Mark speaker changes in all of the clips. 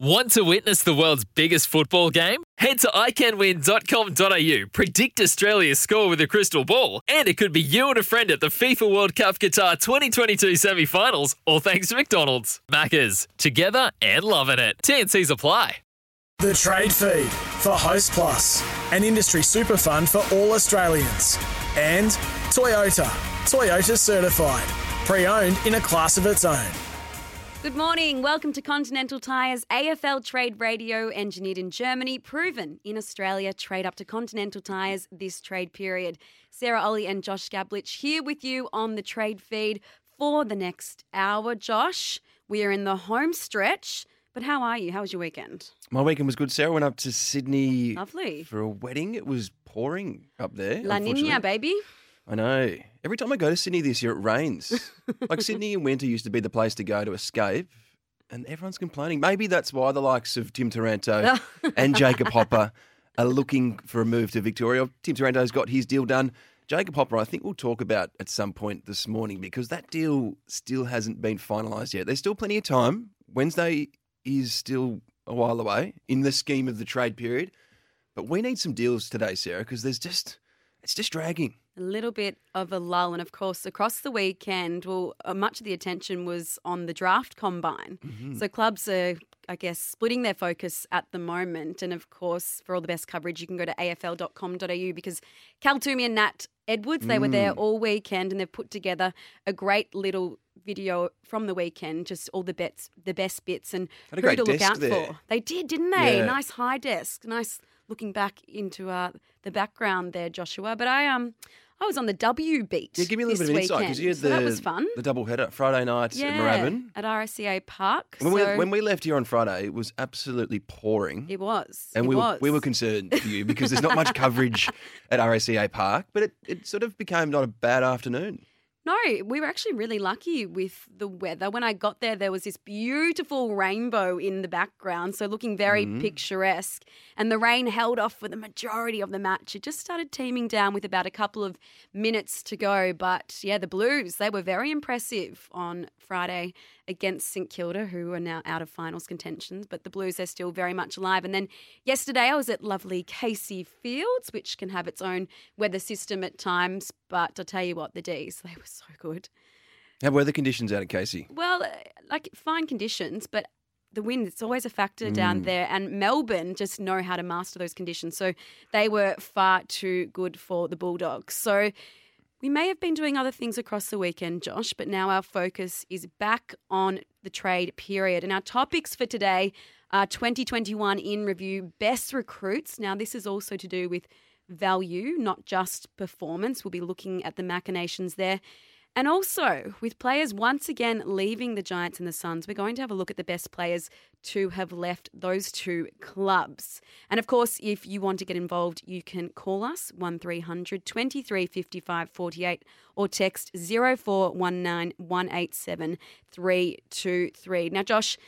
Speaker 1: Want to witness the world's biggest football game? Head to iCanWin.com.au, predict Australia's score with a crystal ball, and it could be you and a friend at the FIFA World Cup Qatar 2022 semi finals, all thanks to McDonald's. Maccas, together and loving it. TNC's apply.
Speaker 2: The Trade Feed for Host Plus, an industry super fund for all Australians. And Toyota, Toyota certified, pre owned in a class of its own.
Speaker 3: Good morning. Welcome to Continental Tires AFL Trade Radio, engineered in Germany, proven in Australia. Trade up to Continental Tires this trade period. Sarah Olle and Josh Gabelich here with you on the trade feed for the next hour. Josh, we are in the home stretch, but how are you? How was your weekend?
Speaker 4: My weekend was good. Sarah went up to Sydney
Speaker 3: Lovely.
Speaker 4: for a wedding. It was pouring up there.
Speaker 3: La. Nina, baby.
Speaker 4: I know. Every time I go to Sydney this year, it rains. like Sydney in winter used to be the place to go to escape, and everyone's complaining. Maybe that's why the likes of Tim Taranto and Jacob Hopper are looking for a move to Victoria. Tim Taranto's got his deal done. Jacob Hopper, I think we'll talk about at some point this morning because that deal still hasn't been finalised yet. There's still plenty of time. Wednesday is still a while away in the scheme of the trade period, but we need some deals today, Sarah, because there's just it's just dragging.
Speaker 3: A little bit of a lull, and of course, across the weekend, well, uh, much of the attention was on the draft combine. So clubs are, I guess, splitting their focus at the moment. And of course, for all the best coverage, you can go to afl.com.au because Cal Twomey and Nat Edwards, they were there all weekend, and they've put together a great little video from the weekend, just all the bets, the best bits, and
Speaker 4: Had
Speaker 3: who to look out
Speaker 4: there.
Speaker 3: for. They did, didn't they?
Speaker 4: Yeah.
Speaker 3: Nice high desk, nice looking back into uh, the background there, Joshua. But I um. I was on the W beat.
Speaker 4: Yeah, give me a little bit of insight because you had
Speaker 3: so
Speaker 4: the
Speaker 3: that was fun.
Speaker 4: the double header Friday night
Speaker 3: yeah,
Speaker 4: at Moorabbin.
Speaker 3: at RSEA Park.
Speaker 4: When,
Speaker 3: so
Speaker 4: we, when we left here on Friday, it was absolutely pouring.
Speaker 3: it was,
Speaker 4: and
Speaker 3: it
Speaker 4: we,
Speaker 3: was.
Speaker 4: Were, we were concerned for you because there's not much coverage at RSEA Park, but it, it sort of became not a bad afternoon.
Speaker 3: No, we were actually really lucky with the weather. When I got there, there was this beautiful rainbow in the background, so looking very
Speaker 4: Mm-hmm.
Speaker 3: picturesque. And the rain held off for the majority of the match. It just started teeming down with about a couple of minutes to go. But yeah, the Blues, they were very impressive on Friday against St Kilda, who are now out of finals contentions. But the Blues are still very much alive. And then yesterday, I was at lovely Casey Fields, which can have its own weather system at times. But I'll tell you what, the D's, they were so good.
Speaker 4: How were the conditions out at Casey?
Speaker 3: Well, uh, like fine conditions, but the wind it's always a factor
Speaker 4: Mm.
Speaker 3: down there and Melbourne just know how to master those conditions. So they were far too good for the Bulldogs. So we may have been doing other things across the weekend, Josh, but now our focus is back on the trade period. And our topics for today are 2021 in review best recruits. Now this is also to do with value, not just performance. We'll be looking at the machinations there. And also, with players once again leaving the Giants and the Suns, we're going to have a look at the best players to have left those two clubs. And of course, if you want to get involved, you can call us 1300 23 55 48 or text 0419 187 323. Now, Josh,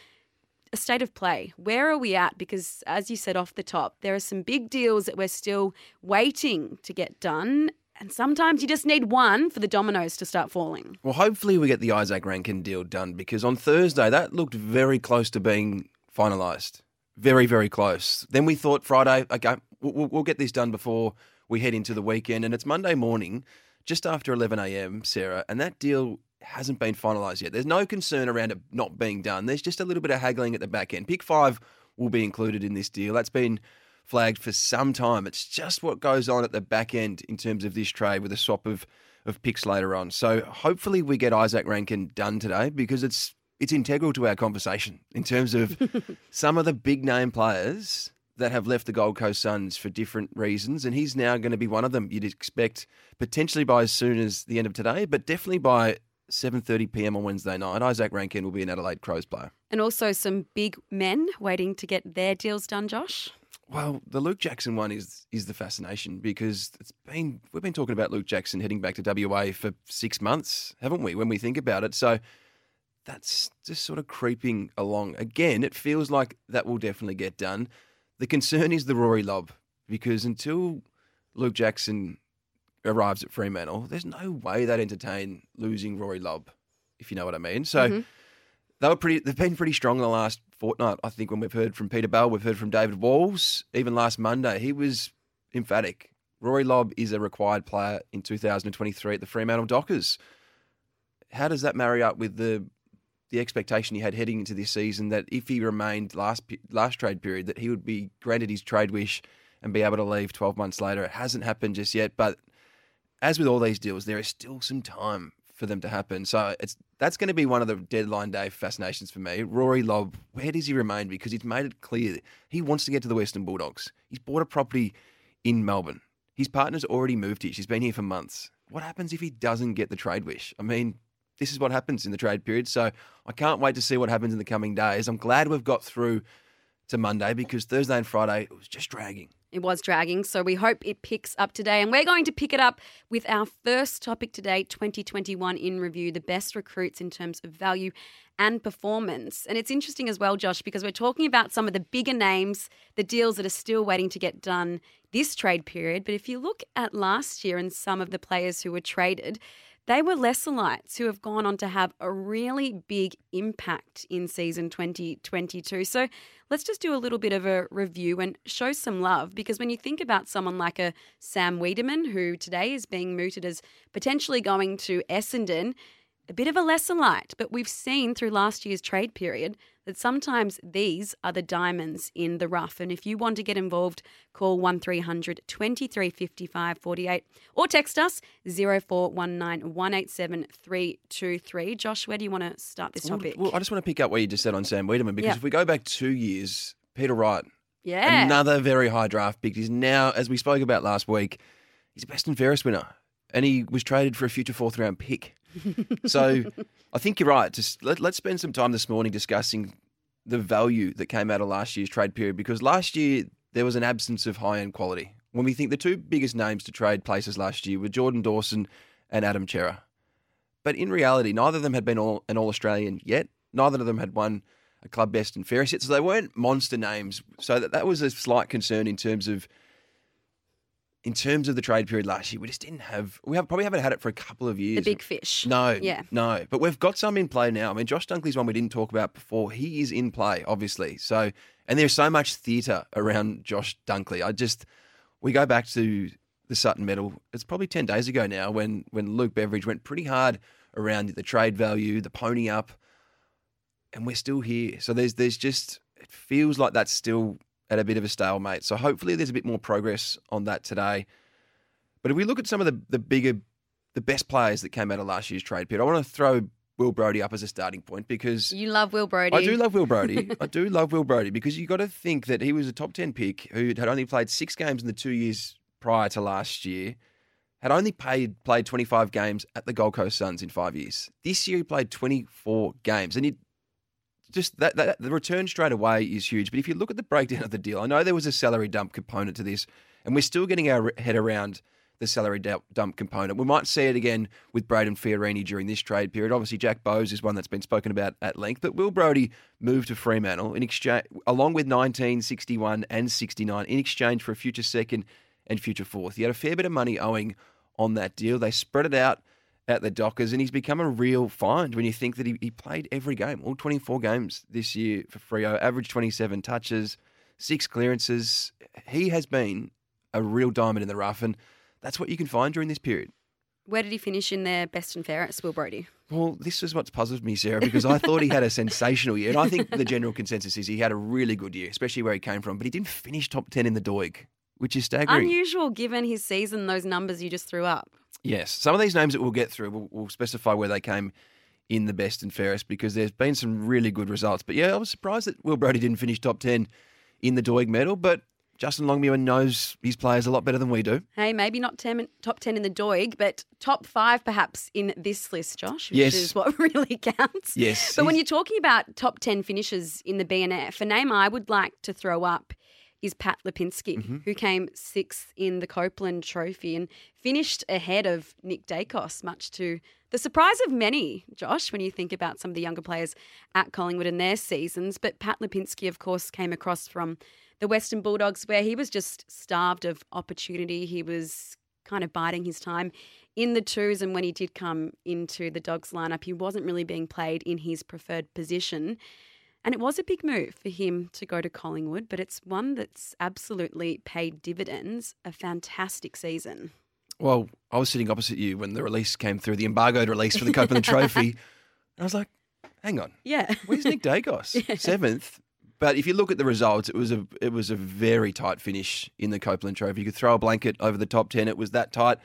Speaker 3: a state of play. Where are we at? Because as you said off the top, there are some big deals that we're still waiting to get done. And sometimes you just need one for the dominoes to start falling.
Speaker 4: Well, hopefully we get the Izak Rankine deal done because on Thursday that looked very close to being finalised. Very, very close. Then we thought Friday, okay, we'll, we'll- get this done before we head into the weekend. And it's Monday morning, just after 11 a.m., Sarah, and that deal hasn't been finalised yet. There's no concern around it not being done. There's just a little bit of haggling at the back end. Pick five will be included in this deal. That's been flagged for some time. It's just what goes on at the back end in terms of this trade with a swap of of picks later on. So hopefully we get Izak Rankine done today because it's it's integral to our conversation in terms of some of the big name players that have left the Gold Coast Suns for different reasons, and he's now going to be one of them. You'd expect potentially by as soon as the end of today, but definitely by 7:30 p.m. on Wednesday night. Izak Rankine will be an Adelaide Crows player.
Speaker 3: And also some big men waiting to get their deals done, Josh.
Speaker 4: Well, the Luke Jackson one is is the fascination because it's been we've been talking about Luke Jackson heading back to WA for six months, haven't we? When we think about it, so that's just sort of creeping along. Again, it feels like that will definitely get done. The concern is the Rory Lobb because until Luke Jackson arrives at Fremantle, there's no way they'd entertain losing Rory Lobb, if you know what I mean. So
Speaker 3: Mm-hmm.
Speaker 4: they were pretty. They've been pretty strong in the last fortnight. I think when we've heard from Peter Bell, we've heard from David Walls. Even last Monday, he was emphatic. Rory Lobb is a required player in 2023 at the Fremantle Dockers. How does that marry up with the the expectation he had heading into this season that if he remained last last trade period, that he would be granted his trade wish and be able to leave 12 months later? It hasn't happened just yet, but as with all these deals, there is still some time for them to happen. So it's that's going to be one of the deadline day fascinations for me. Rory Lobb, where does he remain? Because he's made it clear he wants to get to the Western Bulldogs. He's bought a property in Melbourne. His partner's already moved here. She's been here for months. What happens if he doesn't get the trade wish? I mean, this is what happens in the trade period. So I can't wait to see what happens in the coming days. I'm glad we've got through to Monday because Thursday and Friday it was just dragging.
Speaker 3: It was dragging, so we hope it picks up today. And we're going to pick it up with our first topic today 2021 in review the best recruits in terms of value and performance. And it's interesting as well, Josh, because we're talking about some of the bigger names, the deals that are still waiting to get done this trade period. But if you look at last year and some of the players who were traded, they were lesser lights who have gone on to have a really big impact in season 2022. So let's just do a little bit of a review and show some love because when you think about someone like a Sam Weideman, who today is being mooted as potentially going to Essendon, a bit of a lesser light, but we've seen through last year's trade period that sometimes these are the diamonds in the rough. And if you want to get involved, call 1300 23 55 48 or text us 0419 187 323. Josh, where do you want to start this
Speaker 4: Well,
Speaker 3: topic?
Speaker 4: Well, I just want to pick up what you just said on Sam Weideman because
Speaker 3: Yeah.
Speaker 4: if we go back two years, Peter Wright,
Speaker 3: yeah.
Speaker 4: another very high draft pick. He's now, as we spoke about last week, he's a best and fairest winner, and he was traded for a future fourth round pick. So I think you're right. Just let, let's spend some time this morning discussing the value that came out of last year's trade period because last year there was an absence of high end quality. When we think the two biggest names to trade places last year were Jordan Dawson and Adam Cerra. But in reality, neither of them had been all, an All Australian yet. Neither of them had won a club best and fairest yet. So they weren't monster names. So that, that was a slight concern in terms of in terms of the trade period last year. We just didn't have we have probably haven't had it for a couple of years.
Speaker 3: the big fish.
Speaker 4: No,
Speaker 3: Yeah.
Speaker 4: no. But we've got some in play now. I mean, Josh Dunkley's one we didn't talk about before. He is in play, obviously. So, and there's so much theatre around Josh Dunkley. I just, we go back to the Sutton Medal. It's probably ten days ago now when when Luke Beveridge went pretty hard around the trade value, the pony up, and we're still here. So there's there's just it feels like that's still at a bit of a stalemate. So hopefully there's a bit more progress on that today. But if we look at some of the, the bigger, the best players that came out of last year's trade period, I want to throw Will Brodie up as a starting point because
Speaker 3: You love Will Brodie.
Speaker 4: I do love Will Brodie. I do love Will Brodie because you got to think that he was a top 10 pick who had only played six games in the two years prior to last year, had only played, played 25 games at the Gold Coast Suns in five years. This year he played 24 games and he just that, that the return straight away is huge. But if you look at the breakdown of the deal, I know there was a salary dump component to this, and we're still getting our head around the salary dump component. We might see it again with Brayden Fiorini during this trade period. Obviously, Jack Bowes is one that's been spoken about at length, but Will Brodie moved to Fremantle in exchange, along with 19, 61, and 69, in exchange for a future second and future fourth. He had a fair bit of money owing on that deal. They spread it out at the Dockers, and he's become a real find when you think that he, he played every game, all 24 games this year for Freo, average 27 touches, six clearances. He has been a real diamond in the rough, and that's what you can find during this period.
Speaker 3: Where did he finish in their best and fairest, Will Brodie?
Speaker 4: Well, this is what's puzzled me, Sarah, because I thought he had a sensational year. And I think the general consensus is he had a really good year, especially where he came from, but he didn't finish top 10 in the Doig, which is staggering.
Speaker 3: Unusual given his season, those numbers you just threw up.
Speaker 4: Yes, some of these names that we'll get through, we'll, we'll specify where they came in the best and fairest because there's been some really good results. But yeah, I was surprised that Will Brodie didn't finish top 10 in the Doig medal, but Justin Longmuir knows his players a lot better than we do.
Speaker 3: Hey, maybe not 10, top 10 in the Doig, but top five perhaps in this list, Josh, which
Speaker 4: Yes.
Speaker 3: is what really counts.
Speaker 4: Yes,
Speaker 3: But when you're talking about top 10 finishes in the BNF, a name I would like to throw up is Pat Lipinski,
Speaker 4: Mm-hmm.
Speaker 3: who came sixth in the Copeland Trophy and finished ahead of Nick Daicos, much to the surprise of many, Josh, when you think about some of the younger players at Collingwood in their seasons. But Pat Lipinski, of course, came across from the Western Bulldogs, where he was just starved of opportunity. He was kind of biding his time in the twos, and when he did come into the Dogs lineup, he wasn't really being played in his preferred position. And it was a big move for him to go to Collingwood, but it's one that's absolutely paid dividends. A fantastic season.
Speaker 4: Well, I was sitting opposite you when the release came through, the embargoed release for the Copeland Trophy. And I was like, hang on,
Speaker 3: Yeah.
Speaker 4: where's Nick Daicos? Seventh. But if you look at the results, it was a it was a very tight finish in the Copeland Trophy. You could throw a blanket over the top ten. It was that tight.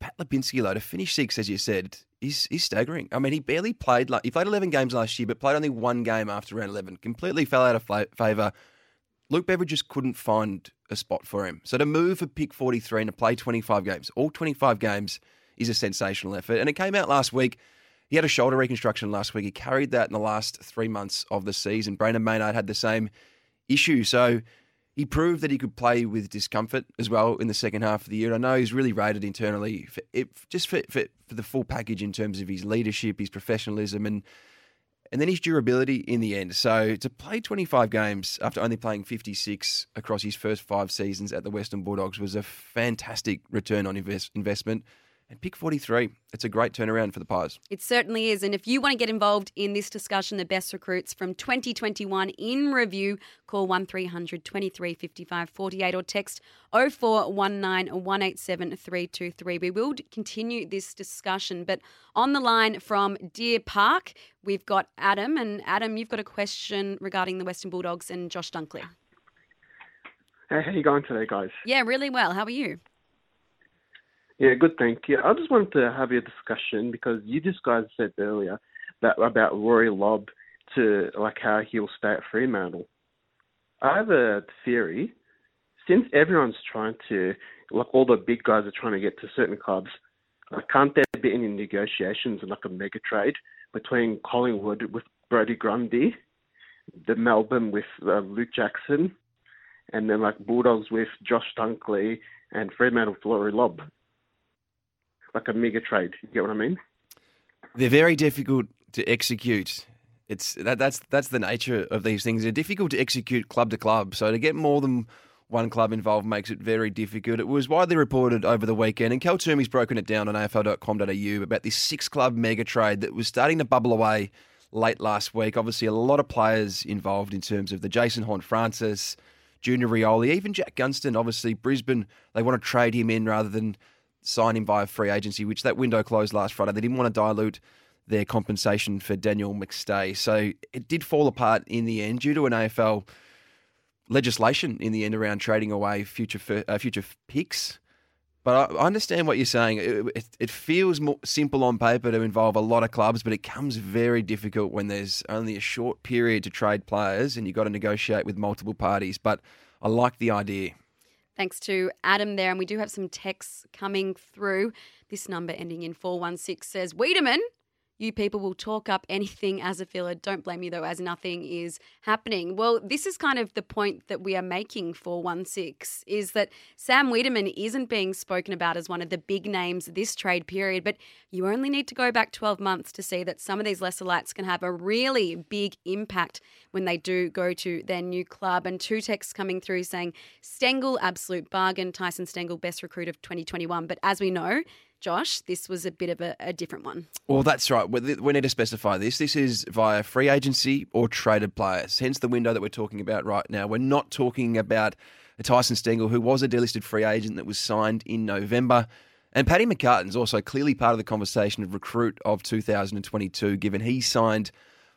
Speaker 4: Pat Lipinski, though, to finish sixth, as you said, is is staggering. I mean, he barely played. Like he played eleven games last year, but played only one game after round eleven. Completely fell out of favour. Luke Beveridge just couldn't find a spot for him. So to move for pick 43 and to play 25 games, all 25 games is a sensational effort. And it came out last week. He had a shoulder reconstruction last week. He carried that in the last three months of the season. Brayden Maynard had the same issue. So he proved that he could play with discomfort as well in the second half of the year. I know he's really rated internally for it, just for, for, for the full package in terms of his leadership, his professionalism, and and then his durability in the end. So to play 25 games after only playing 56 across his first five seasons at the Western Bulldogs was a fantastic return on invest- investment. And pick 43, it's a great turnaround for the Pies.
Speaker 3: It certainly is. And if you want to get involved in this discussion, the best recruits from 2021 in review, call 1300 23 55 48 or text 0419 187 323. We will continue this discussion. But on the line from Deer Park, we've got Adam. And Adam, you've got a question regarding the Western Bulldogs and Josh Dunkley.
Speaker 5: Hey, how you going today, guys?
Speaker 3: Yeah, really well. How are you?
Speaker 5: Yeah, good, thank you. I just wanted to have a discussion because you just guys said earlier that about Rory Lobb to like how he'll stay at Fremantle. I have a theory. Since everyone's trying to, like all the big guys are trying to get to certain clubs, like, can't there be any negotiations and like a mega trade between Collingwood with Brodie Grundy, the Melbourne with uh, Luke Jackson, and then like Bulldogs with Josh Dunkley and Fremantle with Rory Lobb? Like a mega trade. You get what I mean?
Speaker 4: They're very difficult to execute. It's that, that's that's the nature of these things. They're difficult to execute club to club. So to get more than one club involved makes it very difficult. It was widely reported over the weekend, and Cal Twomey's broken it down on AFL.com.au about this six club mega trade that was starting to bubble away late last week. Obviously, a lot of players involved in terms of the Jason Horne-Francis, Junior Rioli, even Jack Gunston. Obviously, Brisbane, they want to trade him in rather than sign him via free agency, which that window closed last Friday. They didn't want to dilute their compensation for Daniel McStay. So it did fall apart in the end due to an AFL legislation in the end around trading away future fir- uh, future picks. But I I understand what you're saying. It, it, it feels more simple on paper to involve a lot of clubs, but it comes very difficult when there's only a short period to trade players and you've got to negotiate with multiple parties. But I like the idea.
Speaker 3: Thanks to Adam there. And we do have some texts coming through. This number ending in 416 says, Weideman, you people will talk up anything as a filler. Don't blame me though, as nothing is happening. Well, this is kind of the point that we are making for 16 is that Sam Weideman isn't being spoken about as one of the big names this trade period, but you only need to go back 12 months to see that some of these lesser lights can have a really big impact when they do go to their new club. And two texts coming through saying Stengel, absolute bargain. Tyson Stengel, best recruit of 2021. But as we know, Josh, this was a bit of a, a different one.
Speaker 4: Well, that's right. We we need to specify this. This is via free agency or traded players. Hence the window that we're talking about right now. We're not talking about Tyson Stengel, who was a delisted free agent that was signed in November. And Paddy McCartin's also clearly part of the conversation of recruit of 2022, given he signed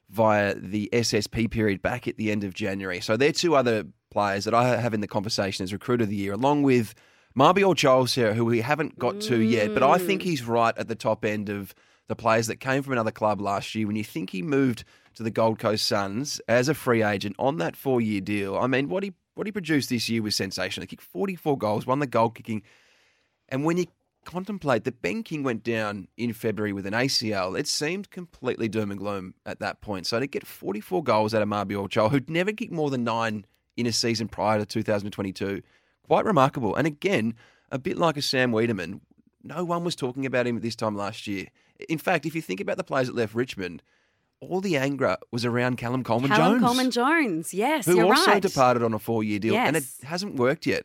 Speaker 4: via the SSP period back at the end of January. So they're two other players that I have in the conversation as recruit of the year, along with Mabior Chol here, who we haven't got to yet, but I think mm. he's right at the top end of the players that came from another club last year. When you think he moved to the Gold Coast Suns as a free agent on that four-year deal, I mean, what he what he produced this year was sensational. He kicked 44 goals, won the goal kicking. And when you contemplate that Ben King went down in February with an ACL, it seemed completely doom and gloom at that point. So to get 44 goals out of Mabior Chol, who'd never kicked more than nine in a season prior to 2022, quite remarkable. And again, a bit like a Sam Weideman, no one was talking about him at this time last year. In fact, if you think about the players that left Richmond, all the anger was around Callum Coleman
Speaker 3: Callum
Speaker 4: Jones.
Speaker 3: Coleman Jones, yes,
Speaker 4: who also
Speaker 3: right.
Speaker 4: departed on a four year deal. And it hasn't worked yet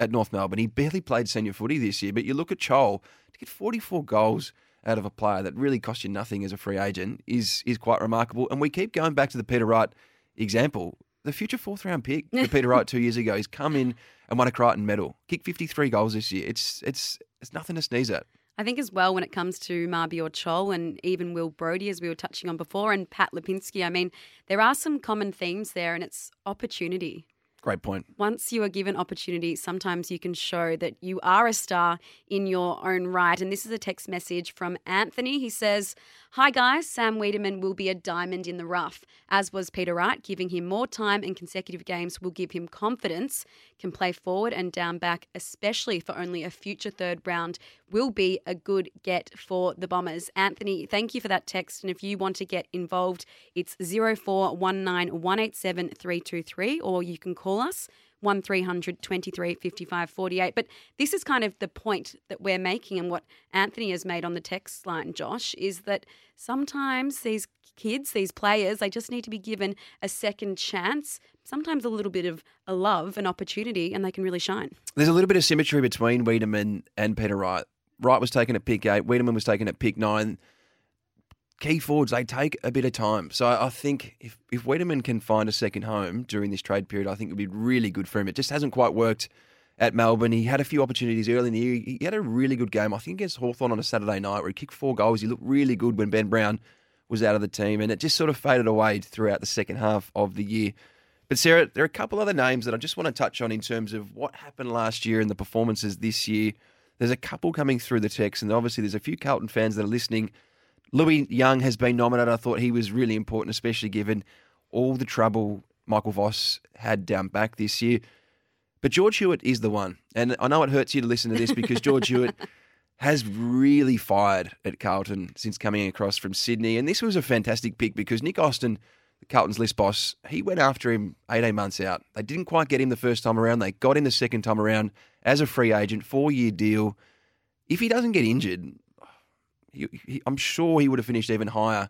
Speaker 4: at North Melbourne. He barely played senior footy this year, but you look at Chol, to get 44 goals out of a player that really cost you nothing as a free agent is is quite remarkable. And we keep going back to the Peter Wright example. The future fourth round pick for Peter Wright two years ago, he's come in and won a Crichton medal, kicked 53 goals this year. It's it's it's nothing to sneeze at.
Speaker 3: I think as well when it comes to Mabior Chol and even Will Brodie, as we were touching on before, and Pat Lipinski, I mean, there are some common themes there, and it's opportunity.
Speaker 4: Great point.
Speaker 3: Once you are given opportunity, sometimes you can show that you are a star in your own right. And this is a text message from Anthony. He says, Hi guys, Sam Weideman will be a diamond in the rough, as was Peter Wright. Giving him more time and consecutive games will give him confidence, can play forward and down back, especially for only a future third round, will be a good get for the Bombers. Anthony, thank you for that text. And if you want to get involved, it's 0419 187 323, or you can call us 1300 23 55 48. But this is kind of the point that we're making, and what Anthony has made on the text line, Josh, is that sometimes these kids, these players, they just need to be given a second chance, sometimes a little bit of a love, an opportunity, and they can really shine.
Speaker 4: There's a little bit of symmetry between Weideman and Peter Wright. Wright was taken at pick eight, Weideman was taken at pick nine. Key forwards, they take a bit of time. So I think if, if Weideman can find a second home during this trade period, I think it would be really good for him. It just hasn't quite worked at Melbourne. He had a few opportunities early in the year. He had a really good game, I think, against Hawthorn on a Saturday night where he kicked four goals. He looked really good when Ben Brown was out of the team, and it just sort of faded away throughout the second half of the year. But Sarah, there are a couple other names that I just want to touch on in terms of what happened last year and the performances this year. There's a couple coming through the text, and obviously there's a few Carlton fans that are listening. Lewis Young has been nominated. I thought he was really important, especially given all the trouble Michael Voss had down back this year. But George Hewitt is the one. And I know it hurts you to listen to this because George Hewitt has really fired at Carlton since coming across from Sydney. And this was a fantastic pick because Nick Austin, Carlton's list boss, he went after him 18 months out. They didn't quite get him the first time around. They got him the second time around as a free agent, four year deal. If he doesn't get injured, I'm sure he would have finished even higher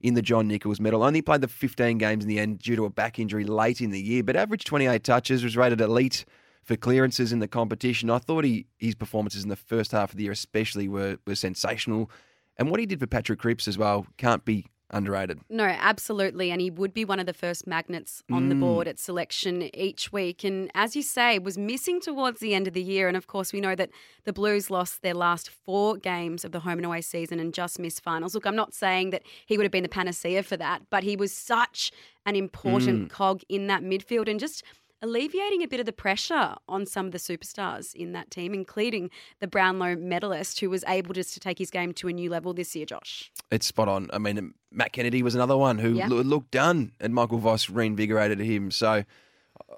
Speaker 4: in the John Nicholls medal. Only played the 15 games in the end due to a back injury late in the year, but averaged 28 touches, was rated elite for clearances in the competition. I thought he his performances in the first half of the year especially were, were sensational. And what he did for Patrick Cripps as well can't be underrated.
Speaker 3: No, absolutely. And he would be one of the first magnets on the mm. board at selection each week. And as you say, was missing towards the end of the year. And of course, we know that the Blues lost their last four games of the home and away season and just missed finals. Look, I'm not saying that he would have been the panacea for that, but he was such an important mm. cog in that midfield and just alleviating a bit of the pressure on some of the superstars in that team, including the Brownlow medalist who was able just to take his game to a new level this year, Josh.
Speaker 4: It's spot on. I mean, Matt Kennedy was another one who
Speaker 3: Yeah.
Speaker 4: lo- looked done, and Michael Voss reinvigorated him. So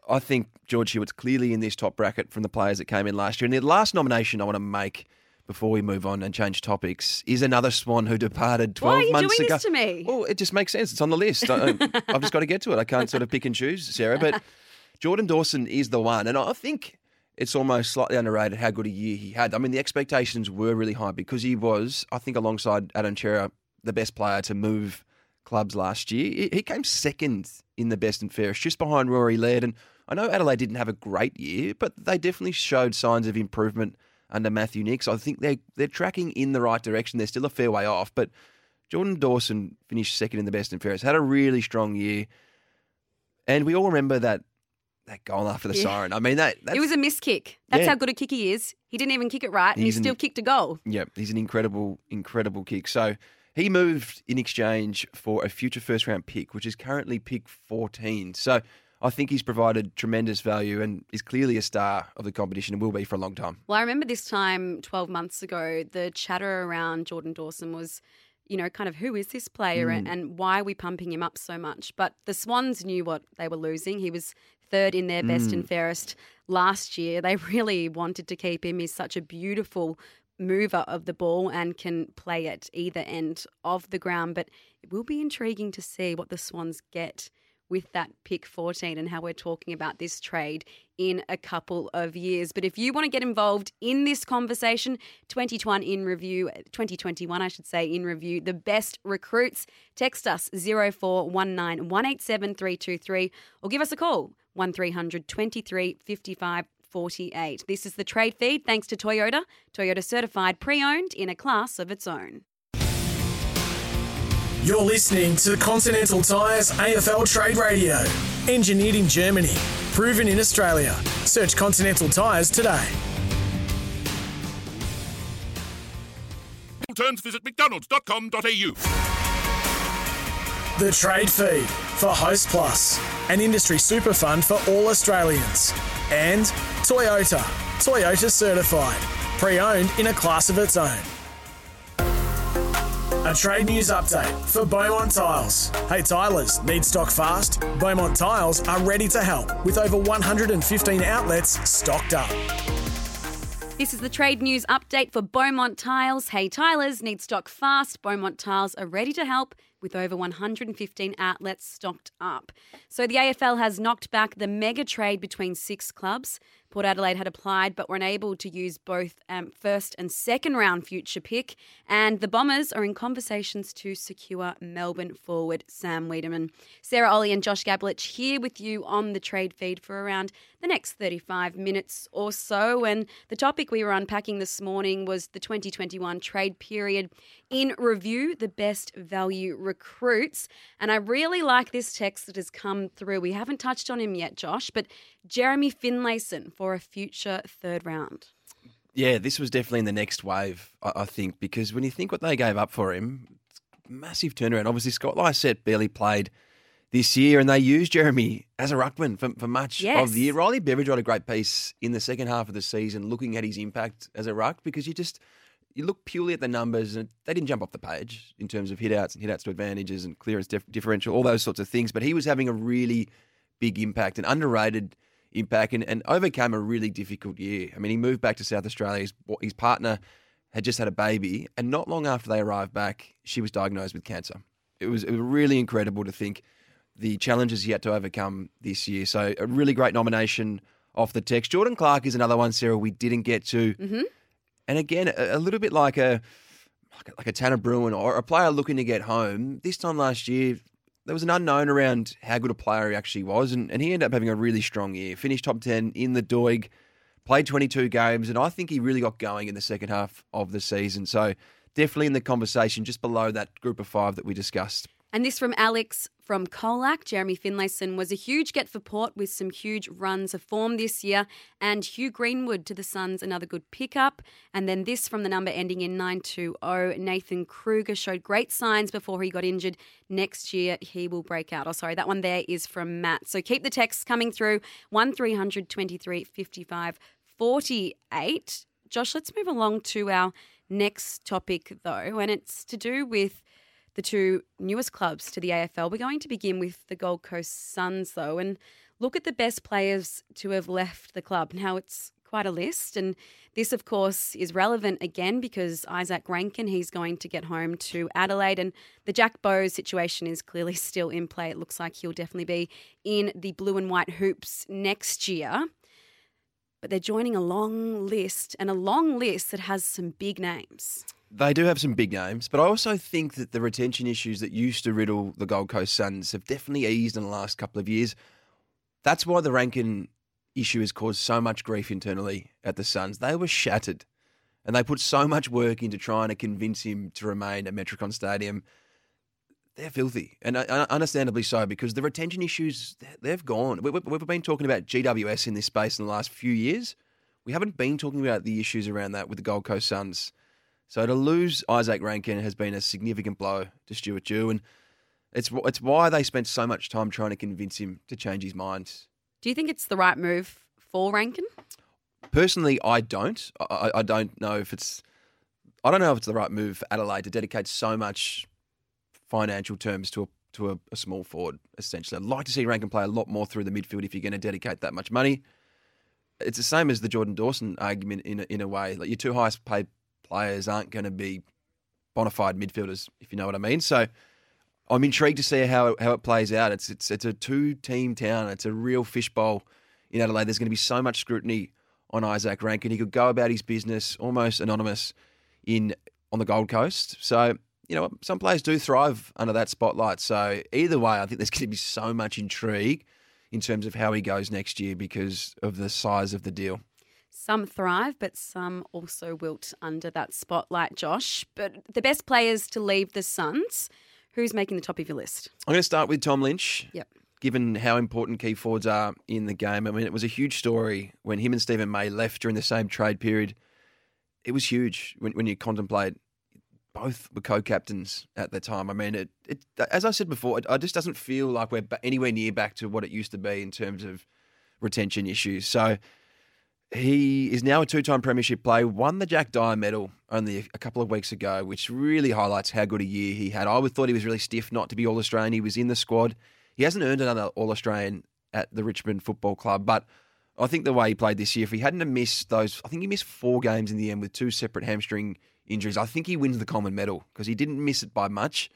Speaker 4: I think George Hewitt's clearly in this top bracket from the players that came in last year. And the last nomination I want to make before we move on and change topics is another Swan who departed 12 months ago.
Speaker 3: Why are you doing
Speaker 4: ago.
Speaker 3: this to me?
Speaker 4: Well, it just makes sense. It's on the list. I, I've just got to get to it. I can't sort of pick and choose, Sarah. But Jordan Dawson is the one. And I think it's almost slightly underrated how good a year he had. I mean, the expectations were really high because he was, I think, alongside Adam Cerra, the best player to move clubs last year. He- came second in the best and fairest, just behind Rory Laird. And I know Adelaide didn't have a great year, but they definitely showed signs of improvement under Matthew Nicks. I think they're, they're tracking in the right direction. They're still a fair way off, but Jordan Dawson finished second in the best and fairest, had a really strong year. And we all remember that that goal after the
Speaker 3: Yeah.
Speaker 4: siren. I mean, that that's,
Speaker 3: It was a miss kick. That's
Speaker 4: Yeah.
Speaker 3: how good a kick he is. He didn't even kick it right, and
Speaker 4: He's
Speaker 3: he
Speaker 4: an-
Speaker 3: still kicked a goal.
Speaker 4: Yeah, he's an incredible, incredible kick. So he moved in exchange for a future first round pick, which is currently pick 14. So I think he's provided tremendous value and is clearly a star of the competition and will be for a long time.
Speaker 3: Well, I remember this time 12 months ago, the chatter around Jordan Dawson was you know, kind of who is this player hmm. and, and why are we pumping him up so much? But the Swans knew what they were losing. He was third in their best and mm. fairest last year. They really wanted to keep him. He's such a beautiful mover of the ball and can play at either end of the ground. But it will be intriguing to see what the Swans get with that pick 14 and how we're talking about this trade in a couple of years. But if you want to get involved in this conversation, 2021 in review, 2021, I should say, in review, the best recruits, text us 0419 187 323 or give us a call 1300 23 55 48. This is the trade feed thanks to Toyota. Toyota certified pre owned in a class of its own.
Speaker 2: You're listening to Continental Tires AFL Trade Radio. Engineered in Germany, proven in Australia. Search Continental Tires today.
Speaker 6: Terms visit mcdonalds.com.au.
Speaker 2: The Trade Feed for Host Plus, an industry super fund for all Australians. And Toyota, Toyota certified, pre owned in a class of its own. A trade news update for Beaumont Tiles. Hey Tilers, need stock fast? Beaumont Tiles are ready to help with over 115 outlets stocked up.
Speaker 3: This is the trade news update for Beaumont Tiles. Hey, Tilers need stock fast. Beaumont Tiles are ready to help with over 115 outlets stocked up. So the AFL has knocked back the mega trade between six clubs. Port Adelaide had applied but were unable to use both um, first and second round future pick. And the Bombers are in conversations to secure Melbourne forward Sam Weideman. Sarah Olle and Josh Gabelich here with you on the trade feed for around the next 35 minutes or so. And the topic we were unpacking this morning was the 2021 trade period in review, the best value recruits. And I really like this text that has come through. We haven't touched on him yet, Josh, but Jeremy Finlayson for a future third round.
Speaker 4: Yeah, this was definitely in the next wave, I, think, because when you think what they gave up for him, massive turnaround. Obviously, Scott Lycett barely played this year, and they used Jeremy as a ruckman for, for much
Speaker 3: Yes.
Speaker 4: of the year. Riley Beveridge wrote a great piece in the second half of the season looking at his impact as a ruck because you just you look purely at the numbers and they didn't jump off the page in terms of hitouts and hitouts to advantages and clearance dif- differential, all those sorts of things. But he was having a really big impact, an underrated impact, and, and overcame a really difficult year. I mean, he moved back to South Australia. His, his partner had just had a baby, and not long after they arrived back, she was diagnosed with cancer. It was, it was really incredible to think the challenges yet to overcome this year. So, a really great nomination off the text. Jordan Clark is another one, Sarah, we didn't get to.
Speaker 3: Mm-hmm.
Speaker 4: And again, a, a little bit like a like a, like a Tanner Bruhn or a player looking to get home. This time last year, there was an unknown around how good a player he actually was, and, and he ended up having a really strong year. Finished top 10 in the Doig, played 22 games, and I think he really got going in the second half of the season. So definitely in the conversation just below that group of five that we discussed.
Speaker 3: And this from Alex from Colac. Jeremy Finlayson was a huge get for Port with some huge runs of form this year. And Hugh Greenwood to the Suns, another good pickup. And then this from the number ending in 920. Nathan Kreuger showed great signs before he got injured. Next year, he will break out. Oh, sorry, that one there is from Matt. So keep the texts coming through 1300 23 55 48. Josh, let's move along to our next topic, though, and it's to do with the two newest clubs to the AFL. We're going to begin with the Gold Coast Suns, though, and look at the best players to have left the club. Now, it's quite a list, and this, of course, is relevant again because Izak Rankine, he's going to get home to Adelaide, and the Jack Bowes situation is clearly still in play. It looks like he'll definitely be in the blue and white hoops next year. But they're joining a long list, and a long list that has some big names.
Speaker 4: They do have some big names, but I also think that the retention issues that used to riddle the Gold Coast Suns have definitely eased in the last couple of years. That's why the Rankine issue has caused so much grief internally at the Suns. They were shattered, and they put so much work into trying to convince him to remain at Metricon Stadium. They're filthy, and uh, understandably so, because the retention issues, they've gone. We- We've been talking about GWS in this space in the last few years. We haven't been talking about the issues around that with the Gold Coast Suns. So to lose Izak Rankine has been a significant blow to Stuart Dew, and it's it's why they spent so much time trying to convince him to change his mind.
Speaker 3: Do you think it's the right move for Rankine?
Speaker 4: Personally, I don't. I- I don't know if it's. I don't know if it's the right move for Adelaide to dedicate so much financial terms to a to a, a small forward. Essentially, I'd like to see Rankine play a lot more through the midfield if you're going to dedicate that much money. It's the same as the Jordan Dawson argument in a, in a way. Like your two highest paid players aren't going to be bona fide midfielders, if you know what I mean. So I'm intrigued to see how how it plays out. It's it's it's a two team town. It's a real fishbowl in Adelaide. There's going to be so much scrutiny on Izak Rankine. He could go about his business almost anonymous in on the Gold Coast. So you know some players do thrive under that spotlight. So either way, I think there's going to be so much intrigue in terms of how he goes next year because of the size of the deal.
Speaker 3: Some thrive, but some also wilt under that spotlight, Josh. But the best players to leave the Suns, who's making the top of your list?
Speaker 4: I'm going to start with Tom Lynch.
Speaker 3: Yep.
Speaker 4: Given how important key forwards are in the game, I mean, it was a huge story when him and Steven May left during the same trade period. It was huge when, when you contemplate both were co-captains at the time. I mean, it, it as I said before, it, it just doesn't feel like we're anywhere near back to what it used to be in terms of retention issues. So he is now a two-time premiership player. Won the Jack Dyer medal only a couple of weeks ago, which really highlights how good a year he had. I would thought he was really stiff not to be All Australian. He was in the squad. He hasn't earned another All Australian at the Richmond Football Club, but I think the way he played this year, if he hadn't missed those, I think he missed four games in the end with two separate hamstring injuries. I think he wins the Coleman medal because he didn't miss it by much.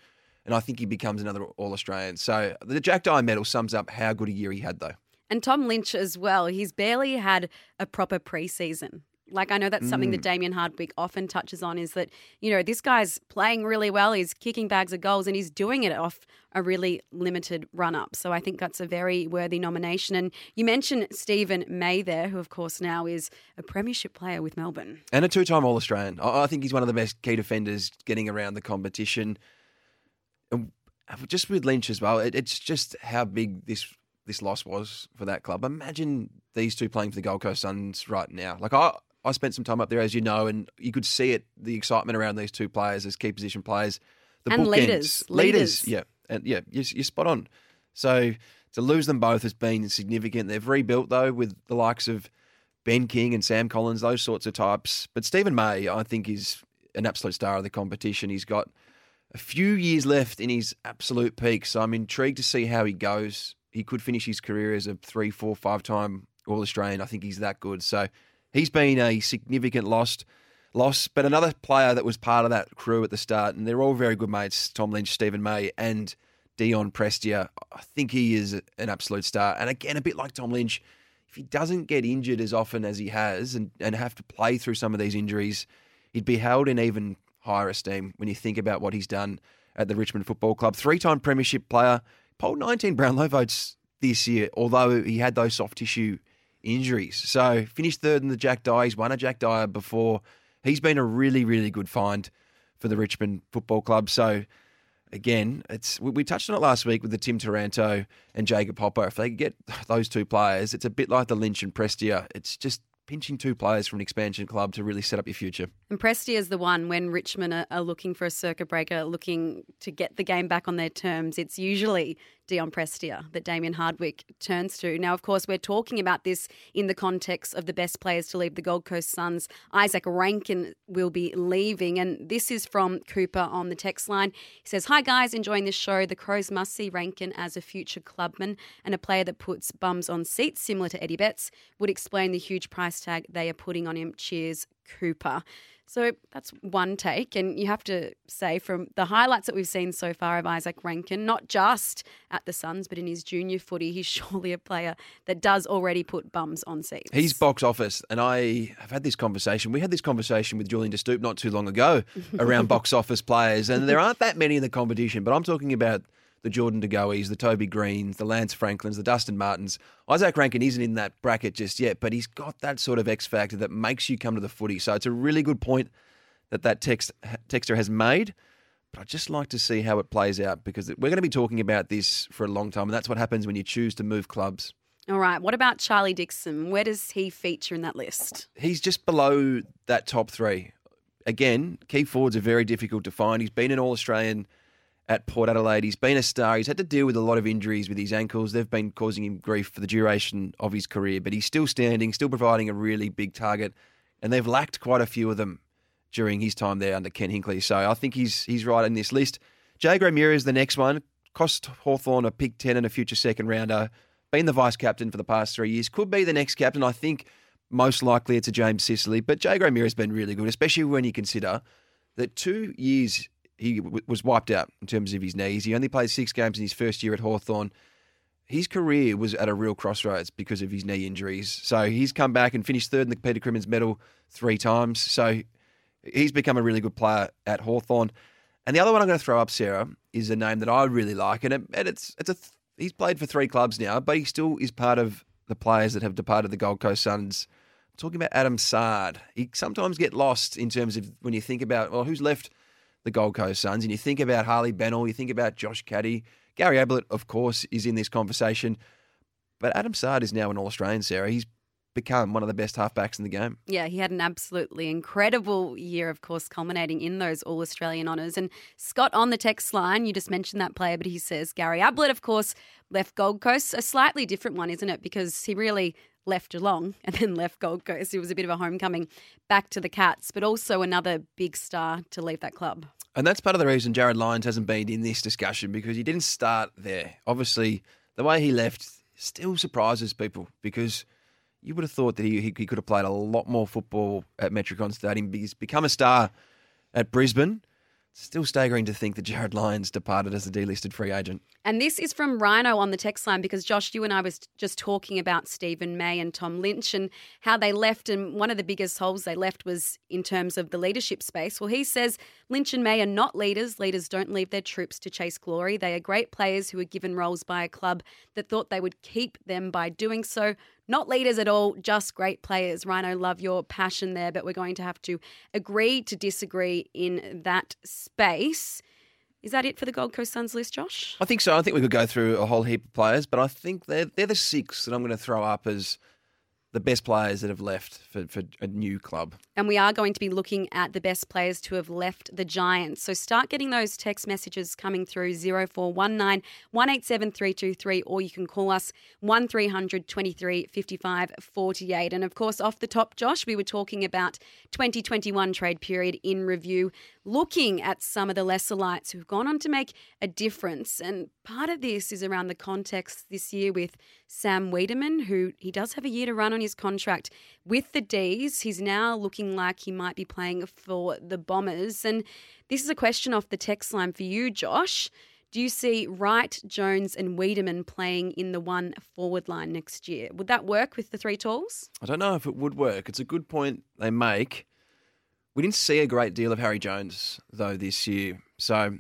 Speaker 4: And I think he becomes another All Australian. So the Jack Dyer medal sums up how good a year he had, though.
Speaker 3: And Tom Lynch as well. He's barely had a proper preseason. Like I know that's something that mm. Damien Hardwick often touches on is that, you know, this guy's playing really well, he's kicking bags of goals and he's doing it off a really limited run up. So I think that's a very worthy nomination. And you mentioned Steven May there, who of course now is a premiership player with Melbourne.
Speaker 4: And a two time All Australian. I think he's one of the best key defenders getting around the competition. And just with Lynch as well, it, it's just how big this this loss was for that club. Imagine these two playing for the Gold Coast Suns right now. Like I, I spent some time up there, as you know, and you could see it, the excitement around these two players as key position players. The
Speaker 3: And
Speaker 4: bookends.
Speaker 3: leaders.
Speaker 4: leaders,
Speaker 3: Leaders.
Speaker 4: yeah, and yeah, you're, you're spot on. So to lose them both has been significant. They've rebuilt though with the likes of Ben King and Sam Collins, those sorts of types. But Steven May, I think, is an absolute star of the competition. He's got a few years left in his absolute peak, so I'm intrigued to see how he goes. He could finish his career as a three, four, five time All Australian. I think he's that good. So he's been a significant lost loss. But another player that was part of that crew at the start, and they're all very good mates, Tom Lynch, Steven May, and Dion Prestia. I think he is an absolute star. And again, a bit like Tom Lynch, if he doesn't get injured as often as he has and, and have to play through some of these injuries, he'd be held in even higher esteem when you think about what he's done at the Richmond Football Club. Three time premiership player, polled 19 Brownlow votes this year, although he had those soft tissue injuries. So finished third in the Jack Dyer. He's won a Jack Dyer before. He's been a really, really good find for the Richmond Football Club. So again, it's we, touched on it last week with the Tim Taranto and Jacob Hopper. If they get those two players, it's a bit like the Lynch and Prestia. It's just pinching two players from an expansion club to really set up your future.
Speaker 3: And Prestia is the one when Richmond are looking for a circuit breaker, looking to get the game back on their terms. It's usually Dion Prestia that Damien Hardwick turns to. Now, of course, we're talking about this in the context of the best players to leave the Gold Coast Suns. Izak Rankine will be leaving, and this is from Cooper on the text line. He says, Hi guys, enjoying this show. The Crows must see Rankine as a future clubman and a player that puts bums on seats, similar to Eddie Betts, would explain the huge price tag they are putting on him. Cheers, Cooper. So that's one take. And you have to say, from the highlights that we've seen so far of Izak Rankine, not just at the Suns, but in his junior footy, he's surely a player that does already put bums on seats.
Speaker 4: He's box office, and I have had this conversation. We had this conversation with Julian Destoop not too long ago around box office players, and there aren't that many in the competition. But I'm talking about the Jordan De Goeys, the Toby Greens, the Lance Franklins, the Dustin Martins. Izak Rankine isn't in that bracket just yet, but he's got that sort of X factor that makes you come to the footy. So it's a really good point that that text texter has made. But I'd just like to see how it plays out because we're going to be talking about this for a long time, and that's what happens when you choose to move clubs.
Speaker 3: All right. What about Charlie Dixon? Where does he feature in that list?
Speaker 4: He's just below that top three. Again, key forwards are very difficult to find. He's been an All Australian at Port Adelaide. He's been a star. He's had to deal with a lot of injuries with his ankles. They've been causing him grief for the duration of his career, but he's still standing, still providing a really big target, and they've lacked quite a few of them during his time there under Ken Hinkley. So I think he's he's right in this list. Jay O'Meara is the next one. Cost Hawthorn a pick 10 and a future second rounder. Been the vice captain for the past three years. Could be the next captain. I think most likely it's a James Sicily. But Jay O'Meara has been really good, especially when you consider that two years he w- was wiped out in terms of his knees. He only played six games in his first year at Hawthorn. His career was at a real crossroads because of his knee injuries. So he's come back and finished third in the Peter Crimmins medal three times. So he's become a really good player at Hawthorn. And the other one I'm going to throw up, Sarah, is a name that I really like, and, it, and it's it's a th- he's played for three clubs now, but he still is part of the players that have departed the Gold Coast Suns. I'm talking about Adam Saad. He sometimes get lost in terms of when you think about well, who's left the Gold Coast Suns, and you think about Harley Bennell, you think about Josh Caddy, Gary Ablett, of course, is in this conversation, but Adam Saad is now an All Australian. Sarah, he's become one of the best halfbacks in the game.
Speaker 3: Yeah, he had an absolutely incredible year, of course, culminating in those All Australian honours. And Scott on the text line, you just mentioned that player, but he says Gary Ablett, of course, left Gold Coast. A slightly different one, isn't it? Because he really left Geelong and then left Gold Coast. It was a bit of a homecoming back to the Cats, but also another big star to leave that club.
Speaker 4: And that's part of the reason Jarrod Lyons hasn't been in this discussion because he didn't start there. Obviously, the way he left still surprises people because you would have thought that he, he could have played a lot more football at Metricon Stadium. He's become a star at Brisbane. Still staggering to think that Jarrod Lyons departed as a delisted free agent.
Speaker 3: And this is from Rhino on the text line because Josh, you and I was just talking about Steven May and Tom Lynch and how they left. And one of the biggest holes they left was in terms of the leadership space. Well, he says Lynch and May are not leaders. Leaders don't leave their troops to chase glory. They are great players who are given roles by a club that thought they would keep them by doing so. Not leaders at all, just great players. Rhino, love your passion there, but we're going to have to agree to disagree in that space. Is that it for the Gold Coast Suns list, Josh?
Speaker 4: I think so. I think we could go through a whole heap of players, but I think they're, they're the six that I'm going to throw up as the best players that have left for, for a new club.
Speaker 3: And we are going to be looking at the best players to have left the Giants. So start getting those text messages coming through 0419 187 323, or you can call us 1300 23 55 48. And of course, off the top, Josh, we were talking about 2021 trade period in review, looking at some of the lesser lights who've gone on to make a difference. And part of this is around the context this year with Sam Weideman, who he does have a year to run on his contract with the D's. He's now looking like he might be playing for the Bombers. And this is a question off the text line for you, Josh. Do you see Wright, Jones, and Weideman playing in the one forward line next year? Would that work with the three tools?
Speaker 4: I don't know if it would work. It's a good point they make. We didn't see a great deal of Harry Jones, though, this year. So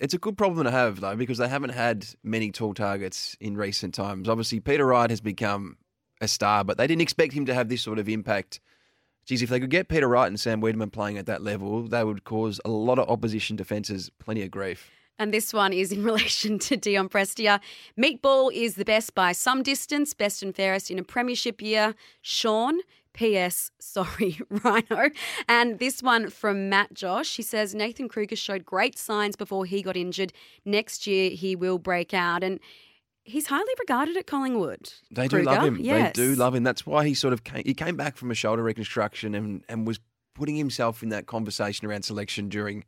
Speaker 4: it's a good problem to have, though, because they haven't had many tall targets in recent times. Obviously, Peter Wright has become a star, but they didn't expect him to have this sort of impact. Geez, if they could get Peter Wright and Sam Weideman playing at that level, they would cause a lot of opposition defences plenty of grief.
Speaker 3: And this one is in relation to Dion Prestia. Meatball is the best by some distance, best and fairest in a premiership year. Sean, P.S. Sorry, Rhino. And this one from Matt Josh. He says Nathan Kreuger showed great signs before he got injured. Next year he will break out. And he's highly regarded at Collingwood.
Speaker 4: They
Speaker 3: Kreuger.
Speaker 4: do love him.
Speaker 3: Yes.
Speaker 4: They do love him. That's why he sort of came, he came back from a shoulder reconstruction and, and was putting himself in that conversation around selection during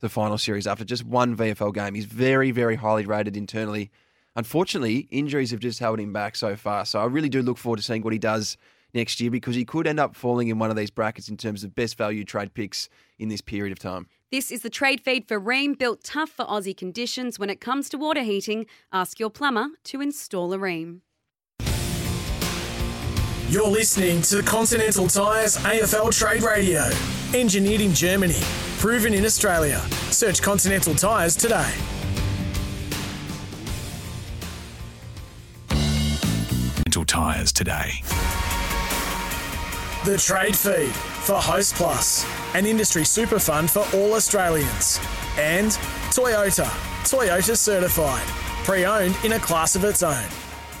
Speaker 4: the final series after just one VFL game. He's very, very highly rated internally. Unfortunately, injuries have just held him back so far. So I really do look forward to seeing what he does next year because he could end up falling in one of these brackets in terms of best value trade picks in this period of time.
Speaker 3: This is the trade feed for Rheem, built tough for Aussie conditions. When it comes to water heating, ask your plumber to install a Rheem.
Speaker 2: You're listening to Continental Tires AFL Trade Radio. Engineered in Germany, proven in Australia. Search Continental Tires today.
Speaker 6: Continental Tires today.
Speaker 2: The Trade Feed for Host Plus, an industry super fund for all Australians. And Toyota, Toyota certified, pre owned in a class of its own.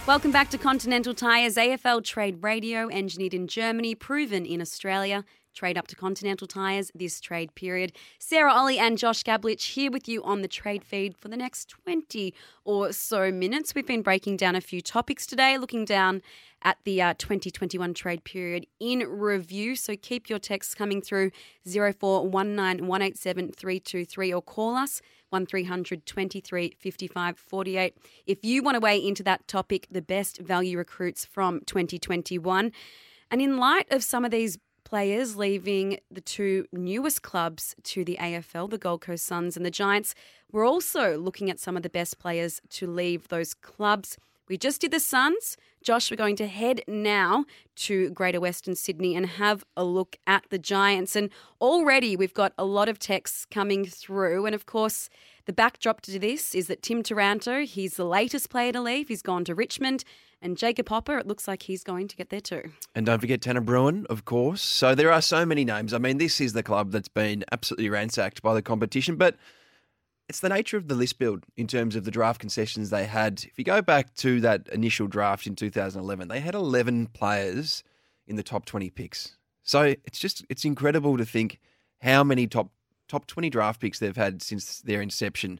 Speaker 3: Welcome back to Continental Tires AFL Trade Radio, engineered in Germany, proven in Australia. Trade up to Continental Tires this trade period. Sarah Olle and Josh Gabelich here with you on the trade feed for the next 20 or so minutes. We've been breaking down a few topics today, looking down at the uh, 2021 trade period in review. So keep your texts coming through 0419 187 323 or call us 1300 23 55 48 if you want to weigh into that topic, the best value recruits from 2021. And in light of some of these players leaving the two newest clubs to the AFL, the Gold Coast Suns and the Giants, we're also looking at some of the best players to leave those clubs. We just did the Suns. Josh, we're going to head now to Greater Western Sydney and have a look at the Giants. And already we've got a lot of texts coming through. And of course, the backdrop to this is that Tim Taranto, he's the latest player to leave. He's gone to Richmond. And Jacob Hopper, it looks like he's going to get there too.
Speaker 4: And don't forget Tanner Bruhn, of course. So there are so many names. I mean, this is the club that's been absolutely ransacked by the competition, but it's the nature of the list build in terms of the draft concessions they had. If you go back to that initial draft in 2011, they had 11 players in the top 20 picks. So it's just it's incredible to think how many top top 20 draft picks they've had since their inception.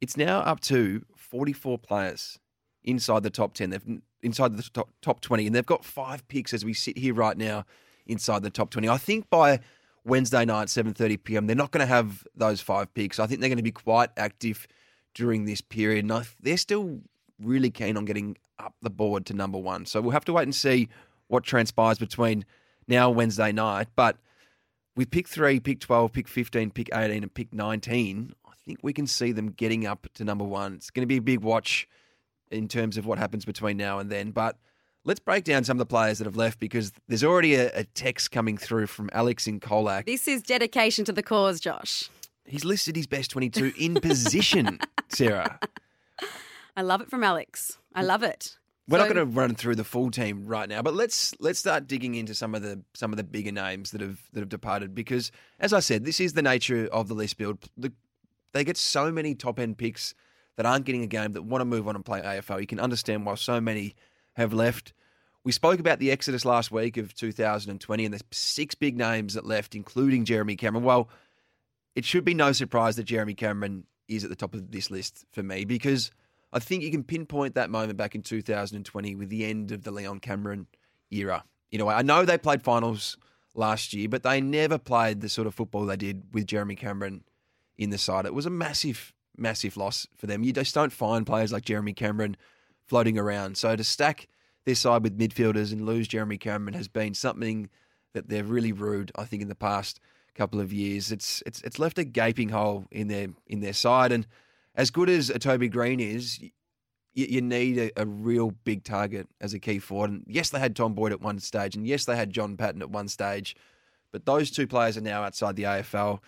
Speaker 4: It's now up to 44 players inside the top 10. They've inside the top, top 20 and they've got 5 picks as we sit here right now inside the top 20. I think by Wednesday night 7:30 p.m. they're not going to have those 5 picks. I think they're going to be quite active during this period and they're still really keen on getting up the board to number 1. So we'll have to wait and see what transpires between now Wednesday night, but with pick 3, pick 12, pick 15, pick 18 and pick 19, I think we can see them getting up to number 1. It's going to be a big watch in terms of what happens between now and then. But let's break down some of the players that have left because there's already a, a text coming through from Alex in Colac.
Speaker 3: This is dedication to the cause, Josh.
Speaker 4: He's listed his best 22 in position, Sarah.
Speaker 3: I love it from Alex. I love it.
Speaker 4: We're
Speaker 3: So-
Speaker 4: not going to run through the full team right now, but let's let's start digging into some of the some of the bigger names that have that have departed because, as I said, this is the nature of the list build. The, they get so many top end picks that aren't getting a game that want to move on and play AFL. You can understand why so many have left. We spoke about the exodus last week of 2020 and the six big names that left, including Jeremy Cameron. Well, it should be no surprise that Jeremy Cameron is at the top of this list for me because I think you can pinpoint that moment back in 2020 with the end of the Leon Cameron era. You know, I know they played finals last year, but they never played the sort of football they did with Jeremy Cameron in the side. It was a massive, massive loss for them. You just don't find players like Jeremy Cameron floating around. So to stack their side with midfielders and lose Jeremy Cameron has been something that they're really rued, I think, in the past couple of years. It's it's it's left a gaping hole in their in their side. And as good as a Toby Greene is, you, you need a, a real big target as a key forward. And yes, they had Tom Boyd at one stage, and yes, they had Jon Patton at one stage, but those two players are now outside the AFL.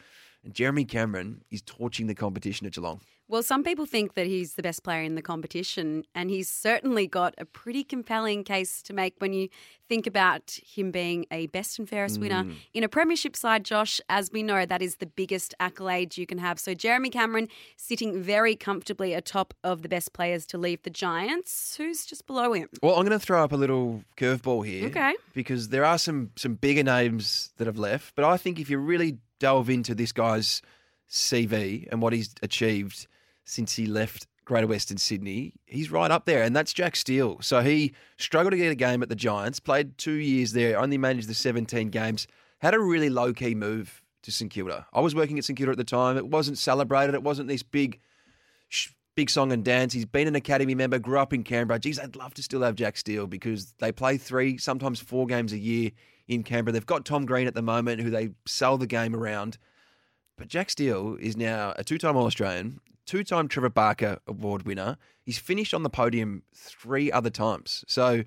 Speaker 4: And Jeremy Cameron is torching the competition at Geelong.
Speaker 3: Well, some people think that he's the best player in the competition, and he's certainly got a pretty compelling case to make when you think about him being a best and fairest winner hmm. in a premiership side, Josh. As we know, that is the biggest accolade you can have. So, Jeremy Cameron sitting very comfortably atop of the best players to leave the Giants. Who's just below him?
Speaker 4: Well, I'm going to throw up a little curveball here.
Speaker 3: Okay.
Speaker 4: Because there are some some bigger names that have left, but I think if you really delve into this guy's CV and what he's achieved since he left Greater Western Sydney, he's right up there, and that's Jack Steele. So he struggled to get a game at the Giants, played two years there, only managed the 17 games, had a really low key move to St Kilda. I was working at St Kilda at the time. It wasn't celebrated. It wasn't this big big song and dance. He's been an academy member, grew up in Canberra. Geez, I'd love to still have Jack Steele because they play three, sometimes four games a year in Canberra. They've got Tom Green at the moment, who they sell the game around. But Jack Steele is now a two-time All-Australian, two-time Trevor Barker Award winner. He's finished on the podium three other times. So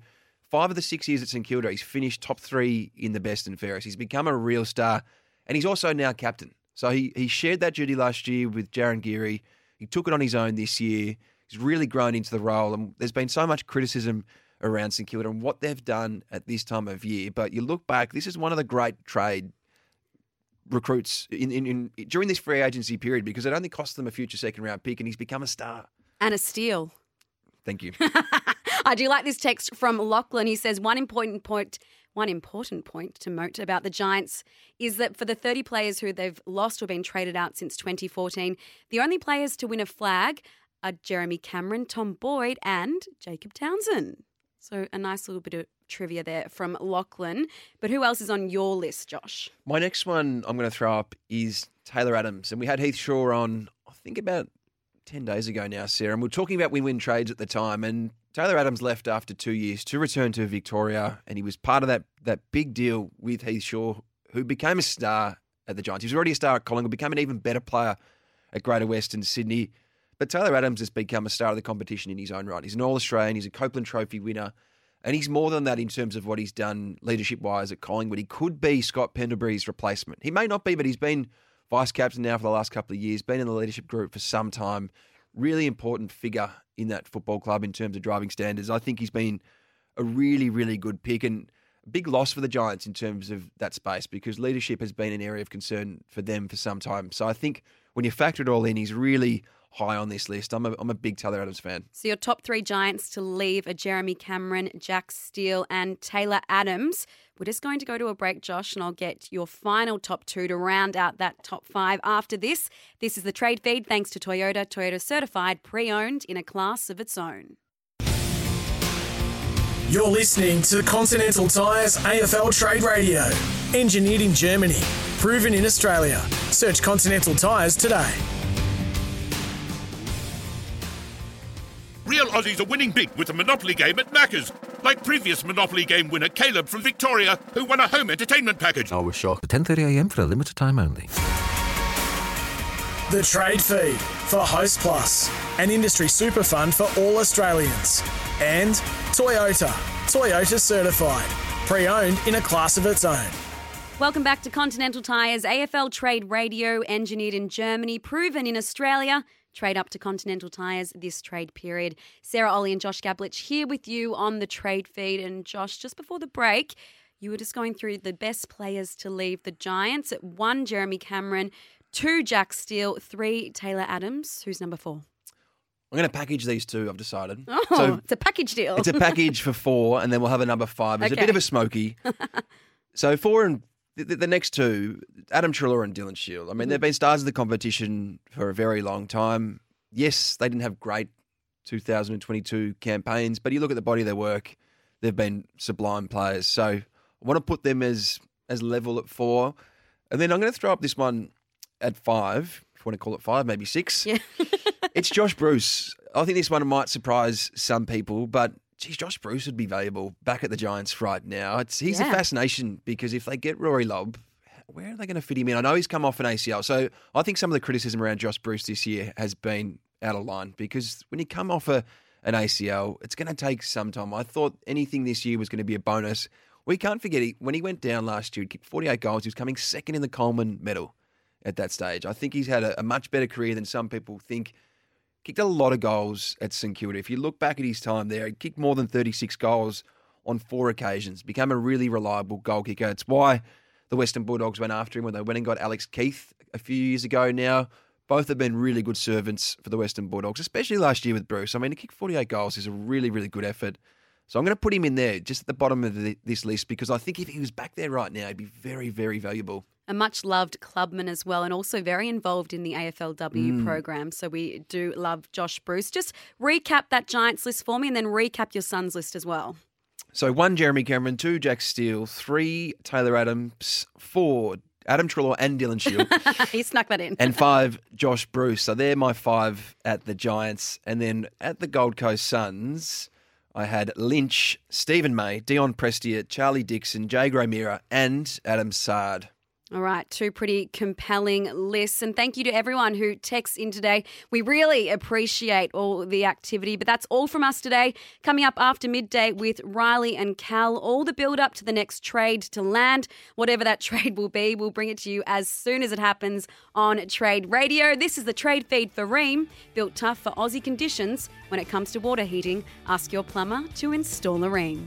Speaker 4: five of the six years at St Kilda, he's finished top three in the best and fairest. He's become a real star, and he's also now captain. So he he shared that duty last year with Jarryn Geary. He took it on his own this year. He's really grown into the role, and there's been so much criticism around St Kilda and what they've done at this time of year. But you look back, this is one of the great trade recruits in, in, in during this free agency period because it only cost them a future second round pick, and he's become a star.
Speaker 3: And a steal.
Speaker 4: Thank you.
Speaker 3: I do like this text from Lachlan. He says one important point, one important point to note about the Giants is that for the 30 players who they've lost or been traded out since 2014, the only players to win a flag are Jeremy Cameron, Tom Boyd, and Jacob Townsend. So a nice little bit of trivia there from Lachlan. But who else is on your list, Josh?
Speaker 4: My next one I'm going to throw up is Taylor Adams. And we had Heath Shaw on, I think, about 10 days ago now, Sarah. And we are talking about win win trades at the time. And Taylor Adams left after two years to return to Victoria. And he was part of that, that big deal with Heath Shaw, who became a star at the Giants. He was already a star at Collingwood, became an even better player at Greater Western Sydney. But Taylor Adams has become a star of the competition in his own right. He's an All Australian, he's a Copeland Trophy winner, and he's more than that in terms of what he's done leadership wise at Collingwood. He could be Scott Pendlebury's replacement. He may not be, but he's been vice captain now for the last couple of years, been in the leadership group for some time. Really important figure in that football club in terms of driving standards. I think he's been a really, really good pick and a big loss for the Giants in terms of that space because leadership has been an area of concern for them for some time. So I think when you factor it all in, he's really high on this list. I'm a, I'm a big Taylor Adams fan.
Speaker 3: So your top three Giants to leave are Jeremy Cameron, Jack Steele, and Taylor Adams. We're just going to go to a break, Josh, and I'll get your final top two to round out that top five after this. This is the trade feed thanks to Toyota. Toyota certified, pre owned in a class of its own.
Speaker 2: You're listening to Continental Tires AFL Trade Radio. Engineered in Germany, proven in Australia. Search Continental Tires today.
Speaker 7: Real Aussies are winning big with the Monopoly game at Macca's. Like previous Monopoly game winner Caleb from Victoria, who won a home entertainment package.
Speaker 8: I was shocked. 10.30am for a limited time only.
Speaker 2: The Trade Feed for Host Plus, an industry super fund for all Australians. And Toyota, Toyota certified, pre-owned in a class of its own.
Speaker 3: Welcome back to Continental Tires AFL Trade Radio, engineered in Germany, proven in Australia. Trade up to Continental Tires this trade period. Sarah Olle and Josh Gabelich here with you on the trade feed. And Josh, just before the break, you were just going through the best players to leave the Giants. At one, Jeremy Cameron. Two, Jack Steele. Three, Taylor Adams. Who's number four?
Speaker 4: I'm going to package these two, I've decided.
Speaker 3: Oh, so it's a package deal.
Speaker 4: it's a package for four, and then we'll have a number five. It's okay. a bit of a smoky. so four and the, the, next two, Adam Treloar and Dylan Shiel. I mean, mm-hmm. they've been stars of the competition for a very long time. Yes, they didn't have great 2022 campaigns, but you look at the body of their work, they've been sublime players. So I want to put them as as level at four, and then I'm going to throw up this one at five. If you want to call it five, maybe six.
Speaker 3: Yeah.
Speaker 4: it's Josh Bruce. I think this one might surprise some people, but geez, Josh Bruce would be valuable back at the Giants right now. It's he's yeah. a fascination because if they get Rory Lobb, where are they going to fit him in? I know he's come off an ACL, so I think some of the criticism around Josh Bruce this year has been out of line because when you come off a, an ACL, it's going to take some time. I thought anything this year was going to be a bonus. We can't forget he, when he went down last year, he kicked 48 goals. He was coming second in the Coleman medal at that stage. I think he's had a, a much better career than some people think kicked a lot of goals at St Kilda. If you look back at his time there, he kicked more than 36 goals on four occasions, became a really reliable goal kicker. It's why the Western Bulldogs went after him when they went and got Alex Keath a few years ago now. Both have been really good servants for the Western Bulldogs, especially last year with Bruce. I mean, to kick 48 goals is a really, really good effort. So I'm going to put him in there, just at the bottom of the, this list, because I think if he was back there right now, he'd be very, very valuable
Speaker 3: a much loved clubman as well, and also very involved in the AFLW mm. program. So we do love Josh Bruce. Just recap that Giants list for me, and then recap your son's list as well.
Speaker 4: So one Jeremy Cameron, two Jack Steele, three Taylor Adams, four Adam Treloar and Dylan Shiel.
Speaker 3: he snuck that in.
Speaker 4: and five Josh Bruce. So they're my five at the Giants, and then at the Gold Coast Suns. I had Lynch, Steven May, Dion Prestia, Charlie Dixon, Jay Gray and Adam Saad.
Speaker 3: All right, two pretty compelling lists. And thank you to everyone who texts in today. We really appreciate all the activity. But that's all from us today. Coming up after midday with Riley and Cal, all the build up to the next trade to land. Whatever that trade will be, we'll bring it to you as soon as it happens on Trade Radio. This is the trade feed for Rheem, built tough for Aussie conditions. When it comes to water heating, ask your plumber to install a Rheem.